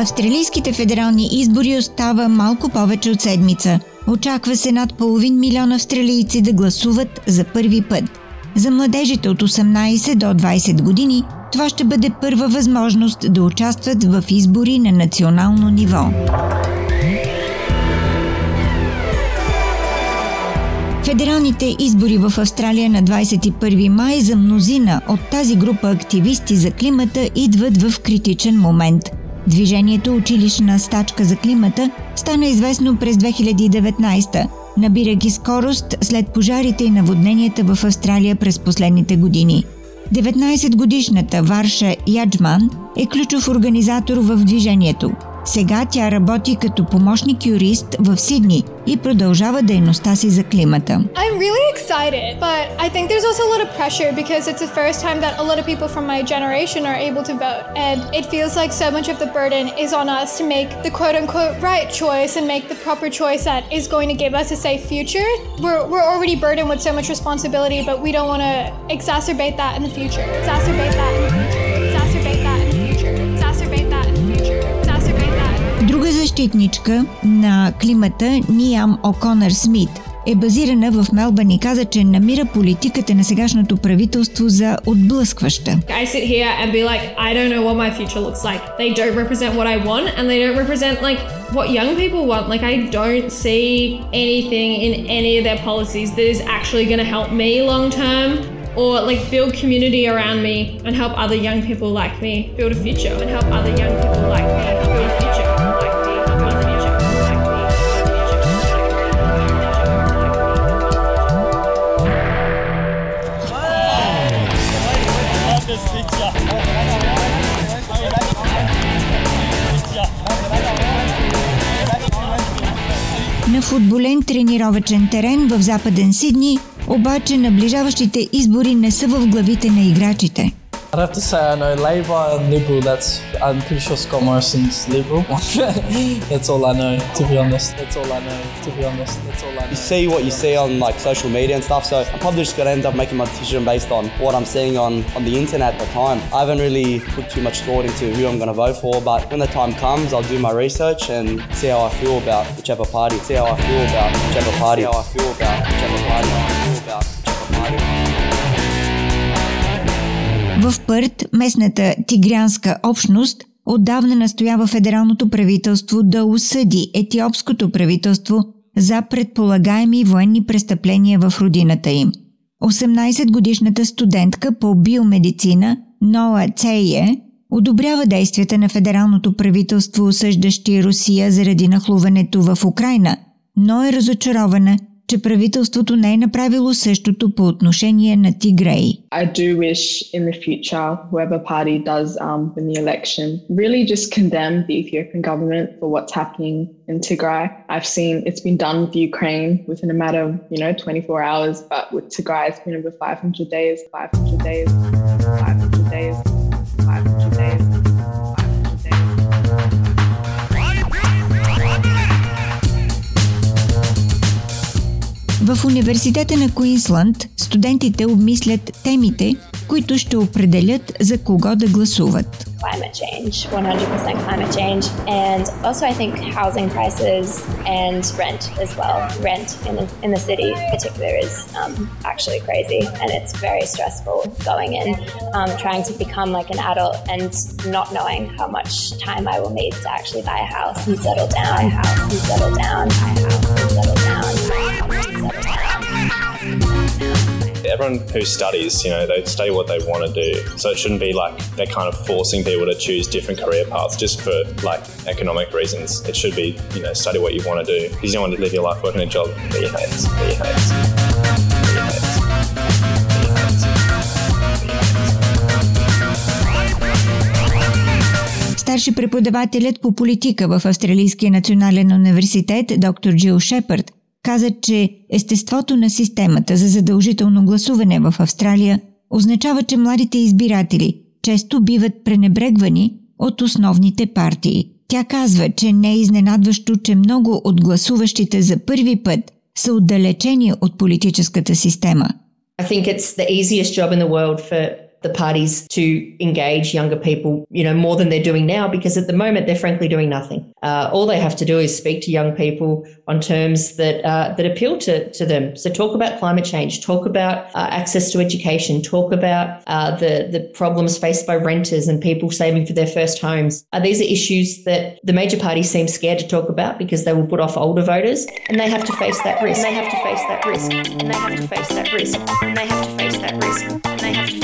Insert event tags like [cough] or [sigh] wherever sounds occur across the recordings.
Австралийските федерални избори остава малко повече от седмица. Очаква се над половин милион австралийци да гласуват за първи път. За младежите от 18 до 20 години това ще бъде първа възможност да участват в избори на национално ниво. Федералните избори в Австралия на 21 май за мнозина от тази група активисти за климата идват в критичен момент – Движението Училищна стачка за климата стана известно през 2019, набирайки скорост след пожарите и наводненията в Австралия през последните години. 19-годишната Варша Яджман е ключов организатор в движението – сега тя работи като помощник юрист в Сидни и продължава дейността си за климата. I'm really excited, but I think there's also a lot of pressure because it's the first time that a lot of people from my generation are able to vote. And it feels like so much of the burden is on us to make the quote unquote right choice and make the proper choice that is going to give us a safe future. We're, we're already burdened with so much responsibility, but we don't want to exacerbate that in the future. Exacerbate that in the future. Защитничка на климата Ниам О'Конър Смит е базирана в Мелбън и каза, че намира политиката на сегашното правителство за отблъскваща. I sit here and be like, I don't know what my future looks like. They don't represent what I want and they don't represent like what young people want. Like I don't see anything in any of their policies that is actually going to help me long term or like build community around me and help other young people like me build a future and help other young people like me build a. футболен тренировачен терен в Западен Сидни, обаче наближаващите избори не са в главите на играчите – I'd have to say I know Labour and Liberal. That's I'm pretty sure Scott Morrison's Liberal. [laughs] that's all I know, to be honest. That's all I know, to be honest. That's all I know. You see what you see on like social media and stuff. So I'm probably just gonna end up making my decision based on what I'm seeing on on the internet at the time. I haven't really put too much thought into who I'm gonna vote for, but when the time comes, I'll do my research and see how I feel about whichever party. See how I feel about whichever party. See how I feel about whichever party. How I feel about whichever party. В Пърт, местната тигрянска общност отдавна настоява федералното правителство да осъди етиопското правителство за предполагаеми военни престъпления в родината им. 18-годишната студентка по биомедицина Ноа Цейе одобрява действията на федералното правителство, осъждащи Русия заради нахлуването в Украина, но е разочарована, че правителството не е направило същото по отношение на Тигрей. I do wish in the future whoever party does um, win the election really just condemn the Ethiopian government for what's happening in Tigray. I've seen it's been done with Ukraine within a matter of, you know, 24 hours, but with Tigray it's been over 500 days, 500 days, 500 days, В Университета на Куинсланд студентите обмислят темите, които ще определят за кого да гласуват. Climate change, 100% climate change. And also, I um, um, trying to I to settle down. Settle down. A house and settle down. Everyone who studies, you know, they study what they want to do. So it shouldn't be like they're kind of forcing people to choose different career paths just for like economic reasons. It should be, you know, study what you want to do because you don't want to live your life working a job that you hate. That you hate. старши преподавателят по политика в Австралийския национален университет доктор Джил Шепард каза, че естеството на системата за задължително гласуване в Австралия означава, че младите избиратели често биват пренебрегвани от основните партии. Тя казва, че не е изненадващо, че много от гласуващите за първи път са отдалечени от политическата система. I think it's the easiest job in the world for the parties to engage younger people, you know, more than they're doing now, because at the moment they're frankly doing nothing. Uh, all they have to do is speak to young people on terms that uh, that appeal to, to them. So talk about climate change, talk about uh, access to education, talk about uh, the the problems faced by renters and people saving for their first homes. Uh, these are issues that the major parties seem scared to talk about because they will put off older voters, and they have to face that risk. And they have to face that risk. And they have to face that risk. And they have to face that risk. And they have to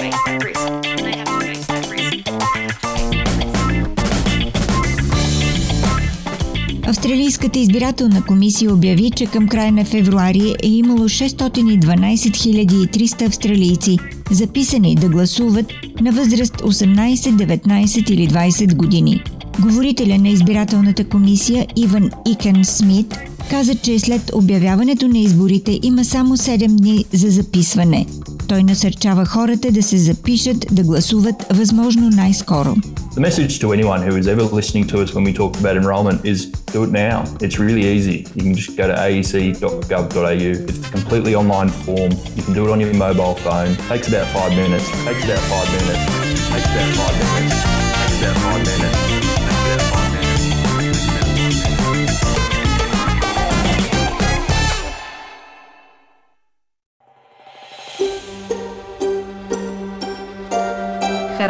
Австралийската избирателна комисия обяви, че към края на февруари е имало 612 300 австралийци, записани да гласуват на възраст 18, 19 или 20 години. Говорителя на избирателната комисия Иван Икен Смит каза, че след обявяването на изборите има само 7 дни за записване. Той насърчава хората да се запишат да гласуват възможно най-скоро. The message to anyone who is ever listening to us when we talk about enrolment is do it now. It's really easy. You can just go to aec.gov.au. It's a completely online form. You can do it on your mobile phone. It takes about five minutes. It takes about five minutes. It takes about five minutes. It takes about five minutes.